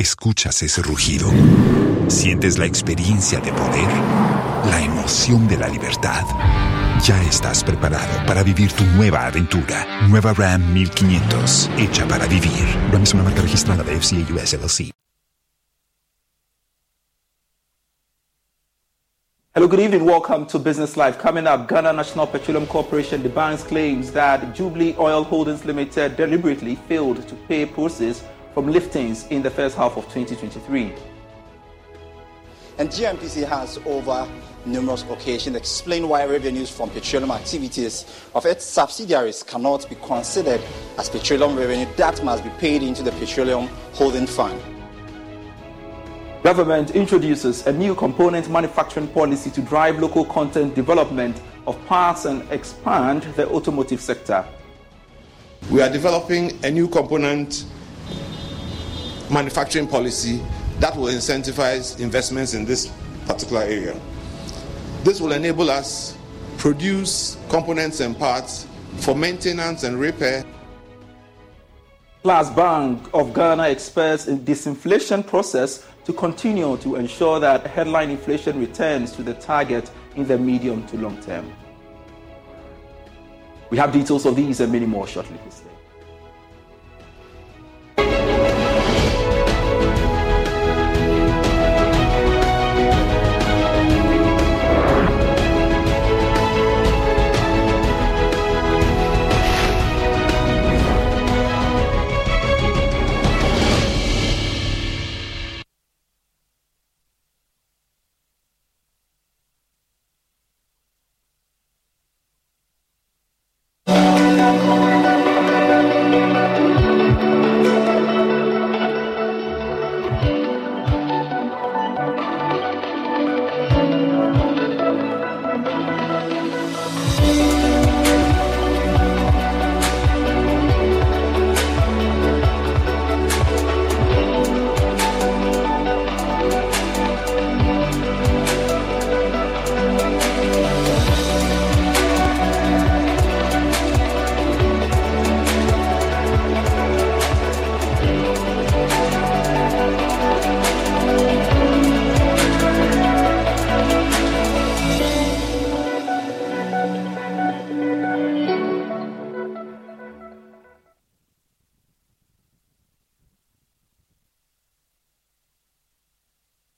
¿Escuchas ese rugido? ¿Sientes la experiencia de poder? la emoción de la libertad. Ya estás preparado para vivir tu nueva aventura. Nueva Ram 1500, hecha para vivir. Ram es una marca registrada de FCA US LLC. Hello, good evening. Welcome to Business Live. Coming up, Ghana National Petroleum Corporation, the claims that Jubilee Oil Holdings Limited deliberately failed to pay proceeds from liftings in the first half of 2023. And GNPC has over numerous occasions explained why revenues from petroleum activities of its subsidiaries cannot be considered as petroleum revenue that must be paid into the Petroleum Holding Fund. Government introduces a new component manufacturing policy to drive local content development of parts and expand the automotive sector. We are developing a new component manufacturing policy that will incentivize investments in this particular area. This will enable us produce components and parts for maintenance and repair. Plus Bank of Ghana expects a disinflation process to continue to ensure that headline inflation returns to the target in the medium to long term. We have details of these and many more shortly.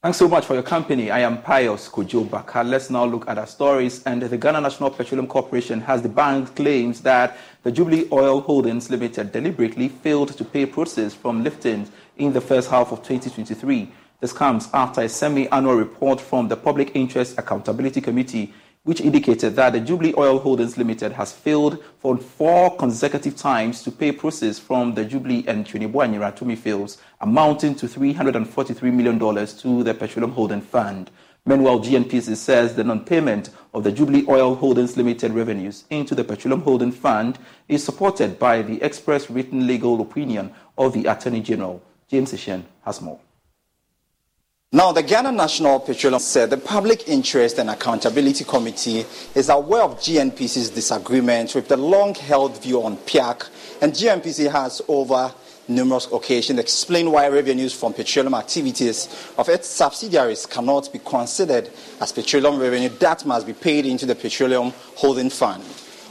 Thanks so much for your company. I am Pius Kojo. Let's now look at our stories. And the Ghana National Petroleum Corporation has the bank claims that the Jubilee Oil Holdings Limited deliberately failed to pay proceeds from liftings in the first half of 2023. This comes after a semi-annual report from the Public Interest Accountability Committee which indicated that the Jubilee Oil Holdings Limited has failed for four consecutive times to pay proceeds from the Jubilee and Twinibo Ratumi fields, amounting to $343 million to the Petroleum Holding Fund. Meanwhile, GNPC says the non-payment of the Jubilee Oil Holdings Limited revenues into the Petroleum Holding Fund is supported by the express written legal opinion of the Attorney General. James Ishen has more. Now, the Ghana National Petroleum said the Public Interest and Accountability Committee is aware of GNPC's disagreement with the long held view on PIAC, and GNPC has over numerous occasions explained why revenues from petroleum activities of its subsidiaries cannot be considered as petroleum revenue that must be paid into the Petroleum Holding Fund.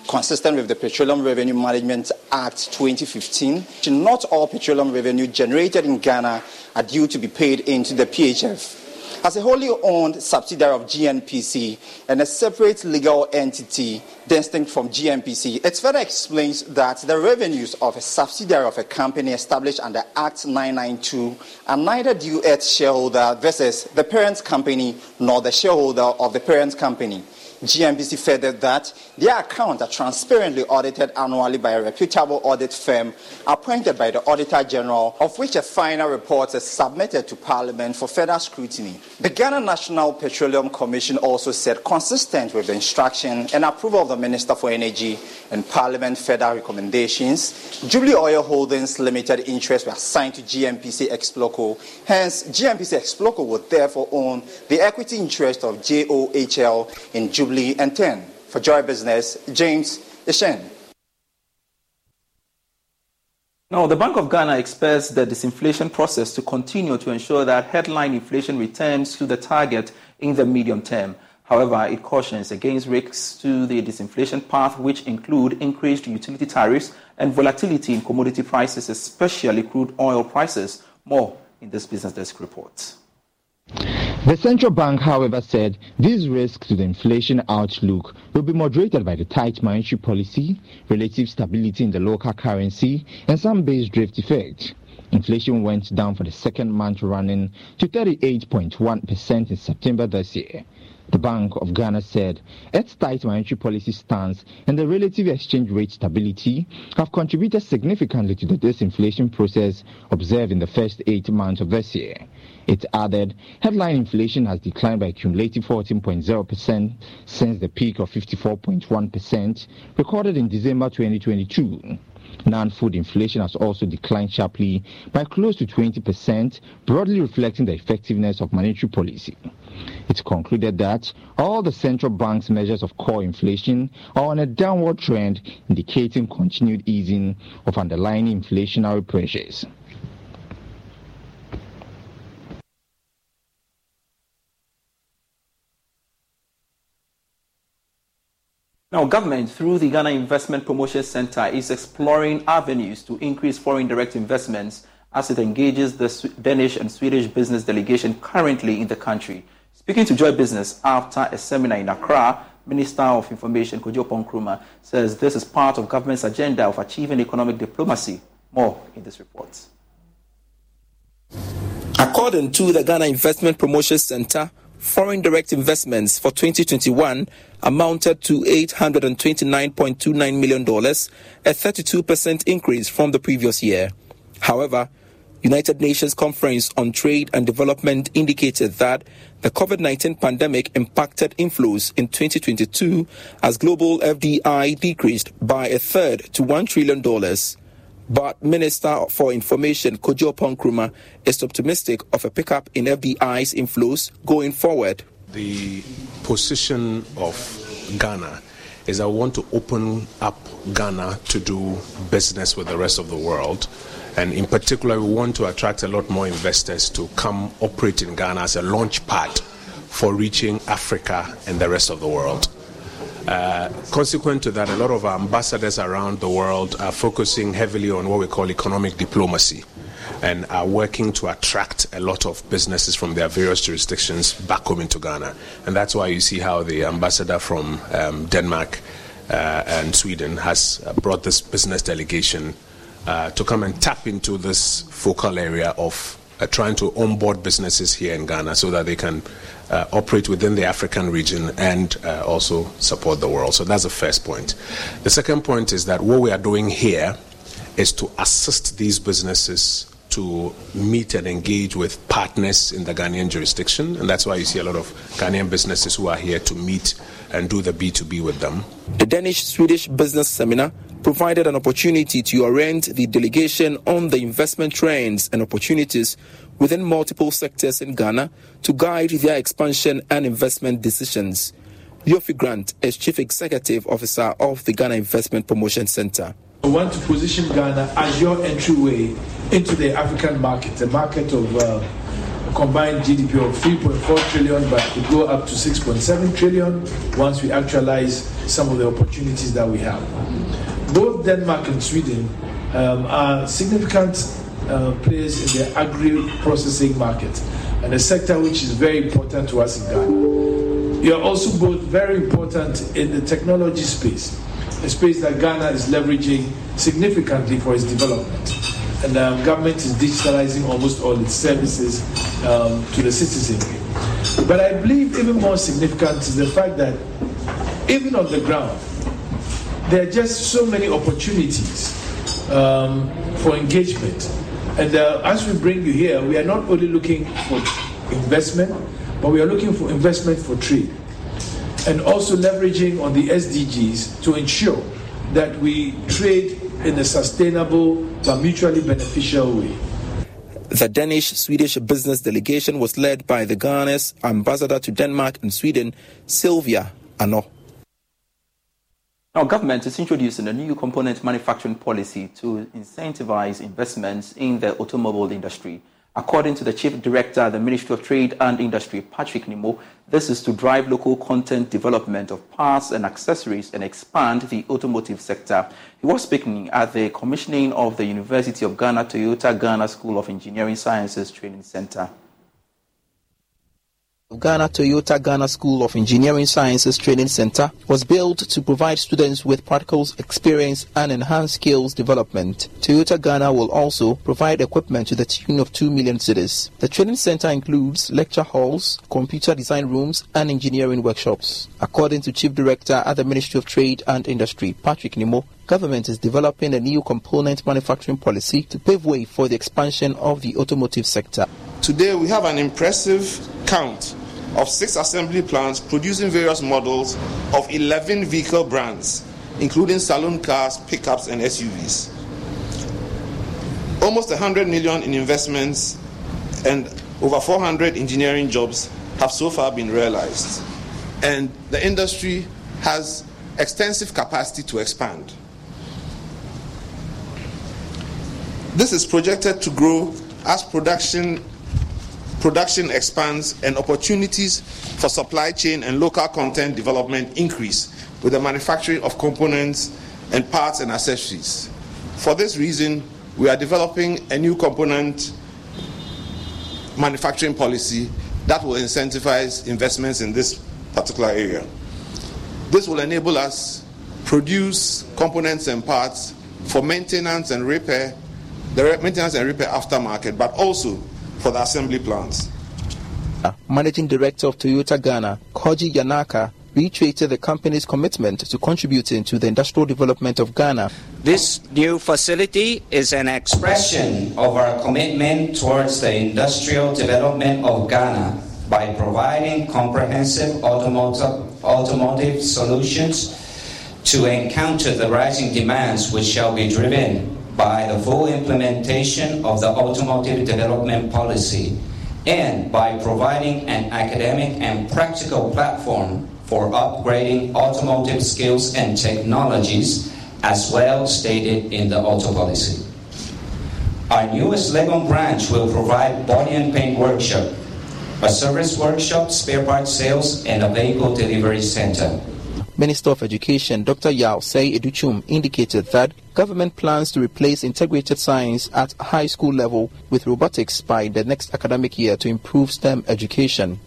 Consistent with the Petroleum Revenue Management Act 2015, not all petroleum revenue generated in Ghana are due to be paid into the PHF. As a wholly owned subsidiary of GNPC and a separate legal entity distinct from GNPC, it further explains that the revenues of a subsidiary of a company established under Act 992 are neither due its shareholder versus the parent company nor the shareholder of the parent company. GNPC further that their accounts are transparently audited annually by a reputable audit firm appointed by the Auditor General, of which a final report is submitted to Parliament for further scrutiny. The Ghana National Petroleum Commission also said, consistent with the instruction and approval of the Minister for Energy and Parliament further recommendations, Jubilee Oil Holdings Limited interests were assigned to GNPC Explorco. Hence, GNPC Explorco would therefore own the equity interest of JOHL in Jubilee and TEN. For Joy Business, James Ishen. Now, the Bank of Ghana expects the disinflation process to continue to ensure that headline inflation returns to the target in the medium term. However, it cautions against risks to the disinflation path, which include increased utility tariffs and volatility in commodity prices, especially crude oil prices. More in this Business Desk report. The central bank, however, said these risks to the inflation outlook will be moderated by the tight monetary policy, relative stability in the local currency, and some base drift effect. Inflation went down for the second month running to 38.1% in September this year. The Bank of Ghana said its tight monetary policy stance and the relative exchange rate stability have contributed significantly to the disinflation process observed in the first eight months of this year. It added, headline inflation has declined by a cumulative 14.0% since the peak of 54.1% recorded in December 2022. Non-food inflation has also declined sharply by close to 20%, broadly reflecting the effectiveness of monetary policy. It concluded that all the central bank's measures of core inflation are on a downward trend, indicating continued easing of underlying inflationary pressures. Now, government, through the Ghana Investment Promotion Center, is exploring avenues to increase foreign direct investments as it engages the Danish and Swedish business delegation currently in the country. Speaking to Joy Business after a seminar in Accra, Minister of Information Kojo Nkrumah says this is part of government's agenda of achieving economic diplomacy. More in this report. According to the Ghana Investment Promotion Center, foreign direct investments for 2021 amounted to $829.29 million, a 32% increase from the previous year. However, United Nations Conference on Trade and Development indicated that the COVID 19 pandemic impacted inflows in 2022 as global FDI decreased by a third to $1 trillion. But Minister for Information Kojo Nkrumah is optimistic of a pickup in FDI's inflows going forward. The position of Ghana is I want to open up Ghana to do business with the rest of the world. And in particular, we want to attract a lot more investors to come operate in Ghana as a launch pad for reaching Africa and the rest of the world. Uh, consequent to that, a lot of our ambassadors around the world are focusing heavily on what we call economic diplomacy and are working to attract a lot of businesses from their various jurisdictions back home into Ghana. And that's why you see how the ambassador from um, Denmark uh, and Sweden has uh, brought this business delegation uh, to come and tap into this focal area of uh, trying to onboard businesses here in Ghana so that they can uh, operate within the African region and uh, also support the world. So that's the first point. The second point is that what we are doing here is to assist these businesses to meet and engage with partners in the Ghanaian jurisdiction. And that's why you see a lot of Ghanaian businesses who are here to meet and do the B2B with them. The Danish Swedish business seminar provided an opportunity to orient the delegation on the investment trends and opportunities within multiple sectors in Ghana to guide their expansion and investment decisions. Yofi Grant is Chief Executive Officer of the Ghana Investment Promotion Center. We want to position Ghana as your entryway into the African market, the market of uh, combined GDP of 3.4 trillion, but could go up to 6.7 trillion once we actualize some of the opportunities that we have. Both Denmark and Sweden um, are significant uh, players in the agri processing market and a sector which is very important to us in Ghana. You are also both very important in the technology space, a space that Ghana is leveraging significantly for its development. And the um, government is digitalizing almost all its services um, to the citizenry. But I believe even more significant is the fact that even on the ground, there are just so many opportunities um, for engagement and uh, as we bring you here, we are not only looking for investment, but we are looking for investment for trade. And also leveraging on the SDGs to ensure that we trade in a sustainable but mutually beneficial way. The Danish Swedish business delegation was led by the Ghana's ambassador to Denmark and Sweden, Sylvia Ano. Our government is introducing a new component manufacturing policy to incentivize investments in the automobile industry. According to the Chief Director of the Ministry of Trade and Industry, Patrick Nimo, this is to drive local content development of parts and accessories and expand the automotive sector. He was speaking at the commissioning of the University of Ghana Toyota Ghana School of Engineering Sciences Training Center. Ghana Toyota Ghana School of Engineering Sciences Training Center was built to provide students with practical experience and enhance skills development. Toyota Ghana will also provide equipment to the tune of 2 million cedis. The training center includes lecture halls, computer design rooms, and engineering workshops. According to Chief Director at the Ministry of Trade and Industry, Patrick Nimo, government is developing a new component manufacturing policy to pave way for the expansion of the automotive sector. Today we have an impressive count of six assembly plants producing various models of 11 vehicle brands, including saloon cars, pickups, and SUVs. Almost 100 million in investments and over 400 engineering jobs have so far been realized. And the industry has extensive capacity to expand. This is projected to grow as production production expands and opportunities for supply chain and local content development increase with the manufacturing of components and parts and accessories. For this reason, we are developing a new component manufacturing policy that will incentivize investments in this particular area. This will enable us produce components and parts for maintenance and repair, the maintenance and repair aftermarket, but also for the assembly plants. Managing Director of Toyota Ghana, Koji Yanaka, reiterated the company's commitment to contributing to the industrial development of Ghana. This new facility is an expression of our commitment towards the industrial development of Ghana by providing comprehensive automotive, automotive solutions to encounter the rising demands which shall be driven by the full implementation of the automotive development policy and by providing an academic and practical platform for upgrading automotive skills and technologies as well stated in the auto policy. Our newest Legon branch will provide body and paint workshop, a service workshop, spare parts sales, and a vehicle delivery center. Minister of Education Dr. Yaw Osei Adutwum indicated that government plans to replace integrated science at high school level with robotics by the next academic year to improve STEM education.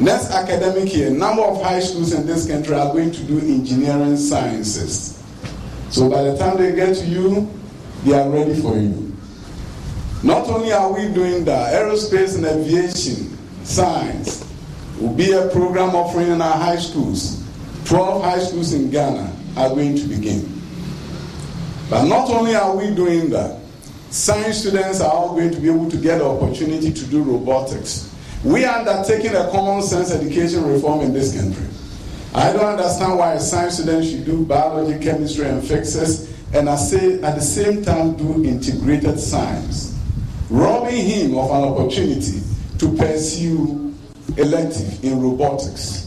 Next academic year, number of high schools in this country are going to do engineering sciences. So by the time they get to you, they are ready for you. Not only are we doing that, aerospace and aviation science will be a program offering in our high schools. 12 high schools in Ghana are going to begin. But not only are we doing that, science students are all going to be able to get the opportunity to do robotics. We are undertaking a common sense education reform in this country. I don't understand why a science student should do biology, chemistry, and physics, and I say at the same time do integrated science, robbing him of an opportunity to pursue elective in robotics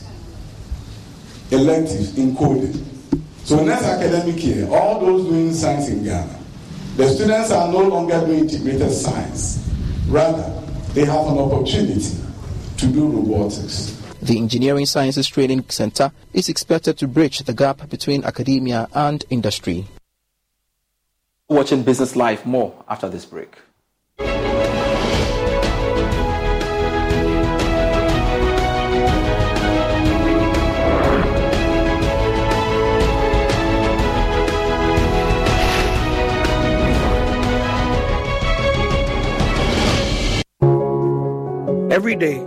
elective in coding. So next academic year, all those doing science in Ghana, the students are no longer doing integrated science. Rather, they have an opportunity to do robotics. The Engineering Sciences Training Center is expected to bridge the gap between academia and industry. Watching Business Live more after this break. Every day,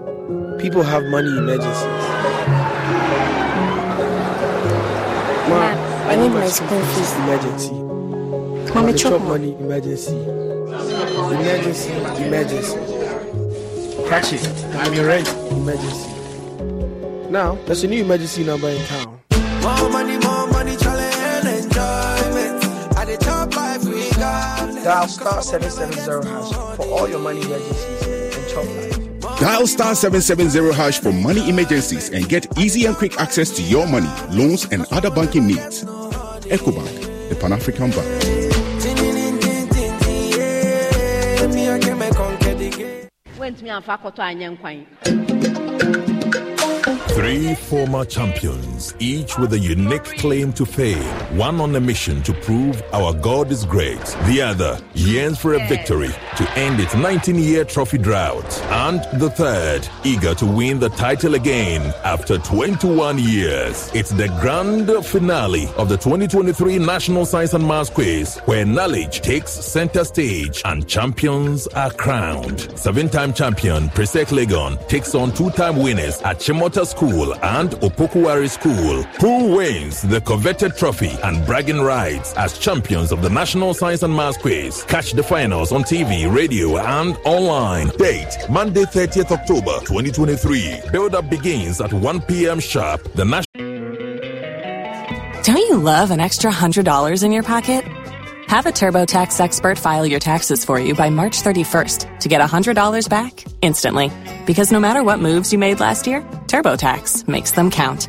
people have money emergencies. Ma, I need oh my school fees. Emergency. Mommy, chop chop money emergency. Emergency, emergency. Catch it. I'm your rent emergency. Now, there's a new emergency number in town. More money, more money, challenge enjoyment. At the top life we got. Dial star 770 hash for all your money emergencies and chop life. Dial star 770 hash for money emergencies and get easy and quick access to your money, loans, and other banking needs. EcoBank, the Pan African Bank. Three former champions, each with a unique claim to fame. One on a mission to prove our God is great. The other yearns for a victory to end its 19 year trophy drought. And the third, eager to win the title again after 21 years. It's the grand finale of the 2023 National Science and Maths Quiz, where knowledge takes center stage and champions are crowned. Seven time champion Presec Legon takes on two time winners Achimota School and Opoku Ware School. Who wins the coveted trophy and bragging rights as champions of the National Science and Maths Quiz? Catch the finals on TV, radio, and online. Date Monday, 30th October 2023. Build up begins at 1 p.m. sharp. The National Don't you love an extra $100 in your pocket? Have a TurboTax expert file your taxes for you by March 31st to get $100 back instantly. Because no matter what moves you made last year, TurboTax makes them count.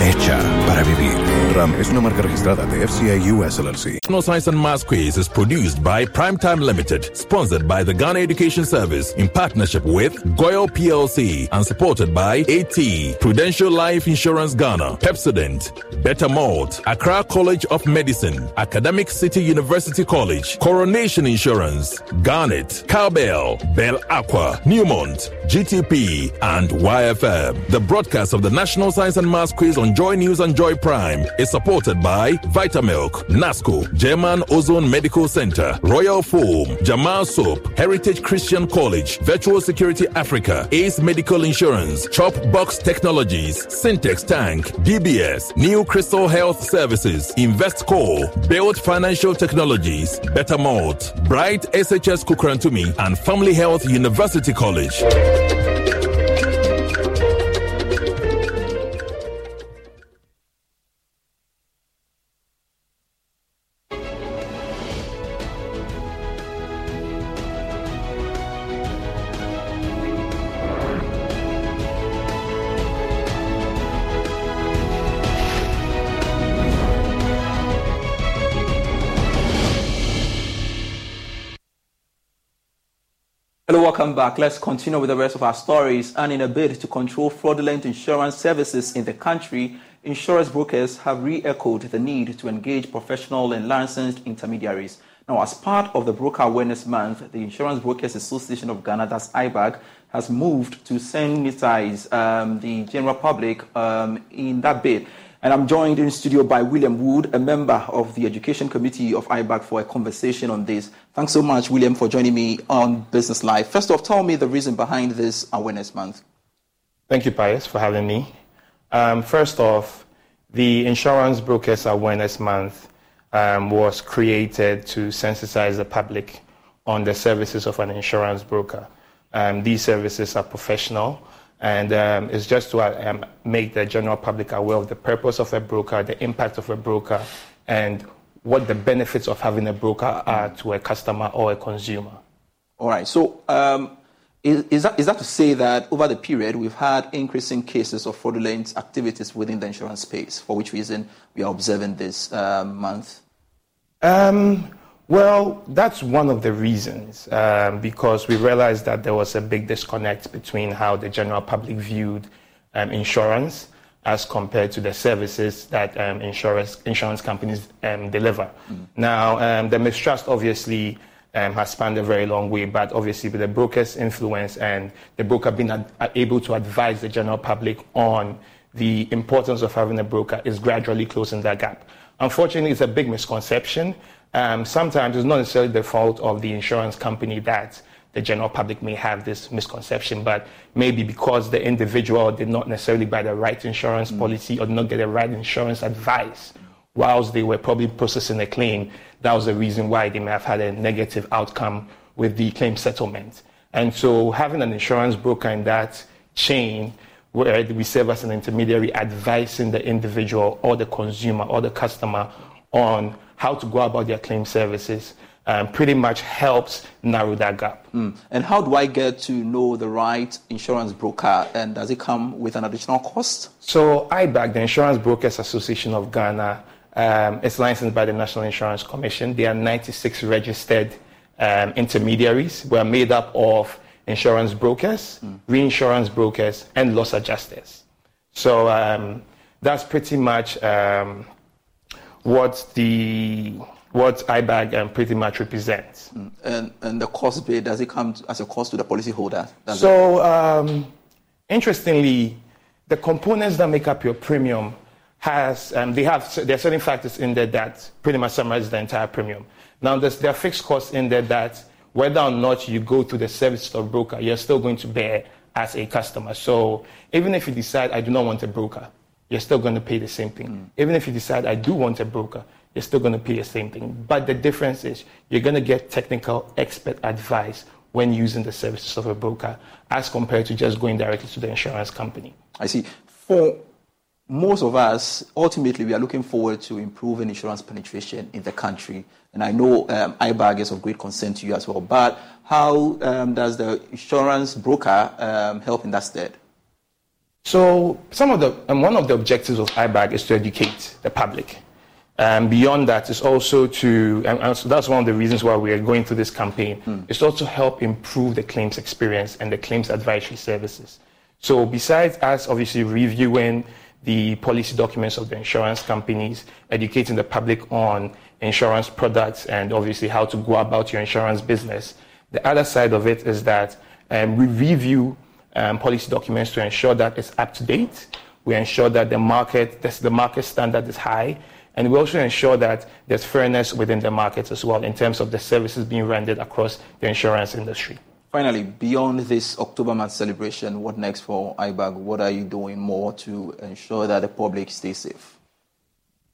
Hecha para vivir. RAM es una marca registrada de FCA US LLC. National Science and Maths Quiz is produced by Primetime Limited, sponsored by the Ghana Education Service in partnership with GOIL PLC and supported by AT, Prudential Life Insurance Ghana, Pepsodent, Better Malt, Accra College of Medicine, Academic City University College, Coronation Insurance, Garnet, Cowbell, Bell Aqua, Newmont, GTP, and YFM. The broadcast of the National Science and Maths Quiz on Joy News and Joy Prime is supported by Vitamilk, NASCO, German Ozone Medical Center, Royal Foam, Jamal Soap, Heritage Christian College, Virtual Security Africa, Ace Medical Insurance, Chop Box Technologies, Syntex Tank, DBS, New Crystal Health Services, Investco, Build Financial Technologies, Better Malt, Bright SHS Kukurantumi, and Family Health University College. Welcome back. Let's continue with the rest of our stories. And in a bid to control fraudulent insurance services in the country, insurance brokers have re-echoed the need to engage professional and licensed intermediaries. Now, as part of the Broker Awareness Month, the Insurance Brokers Association of Ghana, that's IBAG, has moved to sensitize um, the general public um, in that bid. And I'm joined in studio by William Wood, a member of the Education Committee of IBAG, for a conversation on this. Thanks so much, William, for joining me on Business Live. First off, tell me the reason behind this Awareness Month. Thank you, Pius, for having me. Um, first off, the Insurance Brokers Awareness Month um, was created to sensitize the public on the services of an insurance broker. Um, these services are professional and um, it's just to um, make the general public aware of the purpose of a broker, the impact of a broker, and what the benefits of having a broker are to a customer or a consumer. All right. So, um, is, is, that, is that to say that over the period we've had increasing cases of fraudulent activities within the insurance space, for which reason we are observing this uh, month? Um, well, that's one of the reasons, um, because we realized that there was a big disconnect between how the general public viewed um, insurance as compared to the services that um, insurance, insurance companies um, deliver. Mm. Now, um, the mistrust obviously um, has spanned a very long way, but obviously with the broker's influence and the broker being ad- able to advise the general public on the importance of having a broker is gradually closing that gap. Unfortunately, it's a big misconception um, sometimes it's not necessarily the fault of the insurance company that the general public may have this misconception, but maybe because the individual did not necessarily buy the right insurance mm. policy or did not get the right insurance advice whilst they were probably processing a claim, that was the reason why they may have had a negative outcome with the claim settlement. And so having an insurance broker in that chain where we serve as an intermediary advising the individual or the consumer or the customer on how to go about their claim services um, pretty much helps narrow that gap. Mm. And how do I get to know the right insurance broker? And does it come with an additional cost? So, IBAG, the Insurance Brokers Association of Ghana, um, is licensed by the National Insurance Commission. There are 96 registered um, intermediaries. We are made up of insurance brokers, mm. reinsurance brokers, and loss adjusters. So um, that's pretty much um, what the what IBAG um, pretty much represents. Mm. And, and the cost base, does it come as a cost to the policyholder? So, um, interestingly, the components that make up your premium has, um, they have, there are certain factors in there that pretty much summarize the entire premium. Now, there's, there are fixed costs in there that whether or not you go to the service of broker, you're still going to bear as a customer. So even if you decide, I do not want a broker, you're still going to pay the same thing. Mm. Even if you decide, I do want a broker, you're still going to pay the same thing. But the difference is you're going to get technical expert advice when using the services of a broker as compared to just going directly to the insurance company. I see. For most of us, ultimately, we are looking forward to improving insurance penetration in the country. And I know um, IBAG is of great concern to you as well. But how um, does the insurance broker um, help in that stead? So some of the and one of the objectives of IBAG is to educate the public. And beyond that is also to, and so that's one of the reasons why we are going through this campaign, mm. is also help improve the claims experience and the claims advisory services. So besides us obviously reviewing the policy documents of the insurance companies, educating the public on insurance products and obviously how to go about your insurance business, the other side of it is that um, we review um, policy documents to ensure that it's up to date. We ensure that the market, the market standard is high. And we also ensure that there's fairness within the markets as well in terms of the services being rendered across the insurance industry. Finally, beyond this October month celebration, what next for IBAG? What are you doing more to ensure that the public stays safe?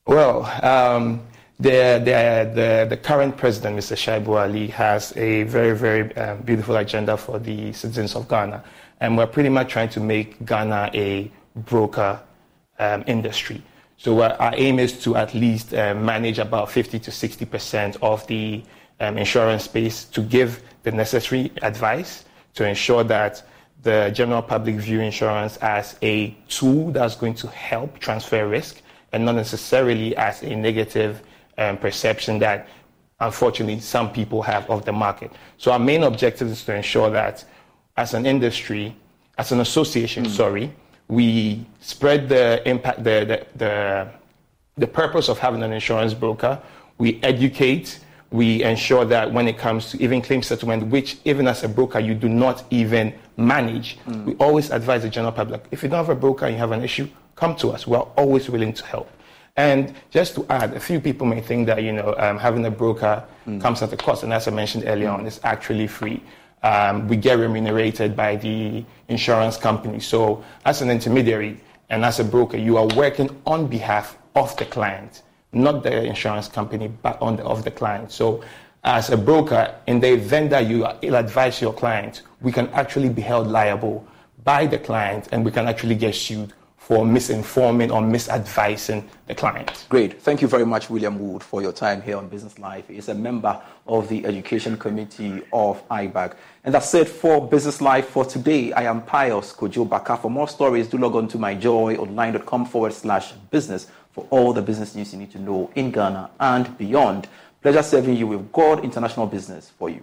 Well, um, the, the, the, the, current president, Mr. Shaibu Ali, has a very, very um, beautiful agenda for the citizens of Ghana and we're pretty much trying to make Ghana a broker um, industry. So uh, our aim is to at least uh, manage about 50 to 60 percent of the um, insurance space to give the necessary advice to ensure that the general public view insurance as a tool that's going to help transfer risk and not necessarily as a negative um, perception that unfortunately, some people have of the market. So our main objective is to ensure that as an industry, as an association, mm. sorry, we spread the impact, the, the, the, the purpose of having an insurance broker. We educate, we ensure that when it comes to even claim settlement, which even as a broker you do not even manage, mm. we always advise the general public if you don't have a broker and you have an issue, come to us. We're always willing to help. And just to add, a few people may think that you know um, having a broker mm. comes at a cost, and as I mentioned earlier mm. on, it's actually free. Um, we get remunerated by the insurance company. So, as an intermediary and as a broker, you are working on behalf of the client not the insurance company, but on the, of the client. So as a broker, in the event that you ill advise your client, we can actually be held liable by the client and we can actually get sued for misinforming or misadvising the client. Great. Thank you very much, William Wood, for your time here on Business Live. He's a member of the Education Committee of IBAG. And that's it for Business Live for today. I am Pius Kojo Baka. For more stories, do log on to myjoyonline.com forward slash business for all the business news you need to know in Ghana and beyond. Pleasure serving you with God International Business for you.